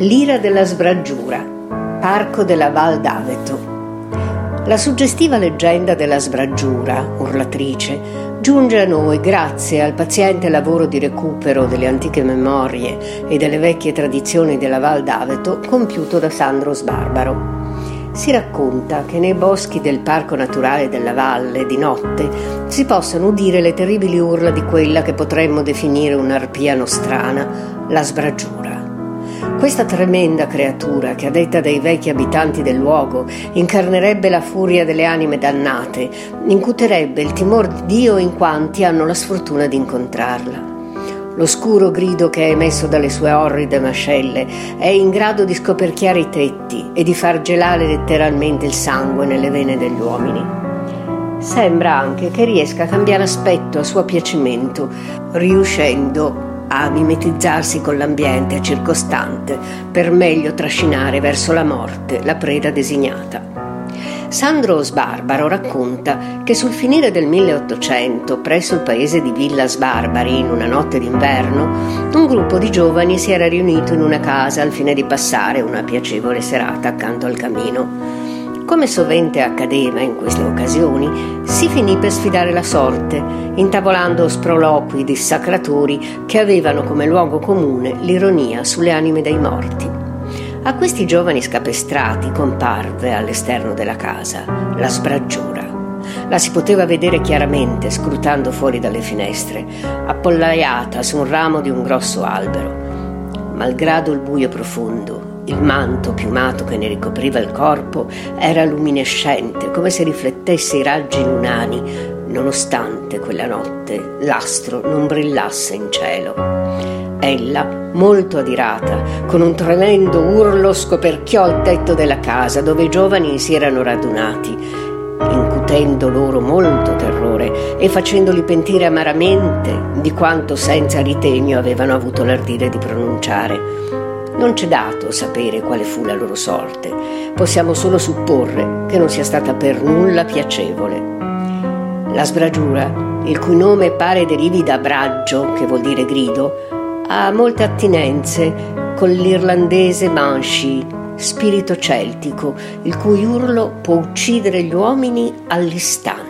L'ira della sbraggiura, parco della Val d'Aveto. La suggestiva leggenda della sbraggiura, urlatrice, giunge a noi grazie al paziente lavoro di recupero delle antiche memorie e delle vecchie tradizioni della Val d'Aveto compiuto da Sandro Sbarbaro. Si racconta che nei boschi del Parco Naturale della Valle di notte si possano udire le terribili urla di quella che potremmo definire un'arpia nostrana, la sbraggiura. Questa tremenda creatura, che a detta dei vecchi abitanti del luogo incarnerebbe la furia delle anime dannate, incuterebbe il timore di Dio in quanti hanno la sfortuna di incontrarla. L'oscuro grido che è emesso dalle sue orride mascelle è in grado di scoperchiare i tetti e di far gelare letteralmente il sangue nelle vene degli uomini. Sembra anche che riesca a cambiare aspetto a suo piacimento, riuscendo a mimetizzarsi con l'ambiente circostante per meglio trascinare verso la morte la preda designata. Sandro Sbarbaro racconta che sul finire del 1800, presso il paese di Villa Sbarbari, in una notte d'inverno, un gruppo di giovani si era riunito in una casa al fine di passare una piacevole serata accanto al camino. Come sovente accadeva in queste occasioni, si finì per sfidare la sorte, intavolando sproloqui dissacratori che avevano come luogo comune l'ironia sulle anime dei morti. A questi giovani scapestrati comparve all'esterno della casa la sbraggiura. La si poteva vedere chiaramente scrutando fuori dalle finestre, appollaiata su un ramo di un grosso albero. Malgrado il buio profondo, il manto piumato che ne ricopriva il corpo era luminescente, come se riflettesse i raggi lunani, nonostante quella notte l'astro non brillasse in cielo. Ella, molto adirata, con un tremendo urlo scoperchiò il tetto della casa dove i giovani si erano radunati, incutendo loro molto terrore e facendoli pentire amaramente di quanto senza ritegno avevano avuto l'ardire di pronunciare. Non c'è dato sapere quale fu la loro sorte, possiamo solo supporre che non sia stata per nulla piacevole. La sbragiura, il cui nome pare derivi da braggio, che vuol dire grido, ha molte attinenze con l'irlandese banshee, spirito celtico, il cui urlo può uccidere gli uomini all'istante.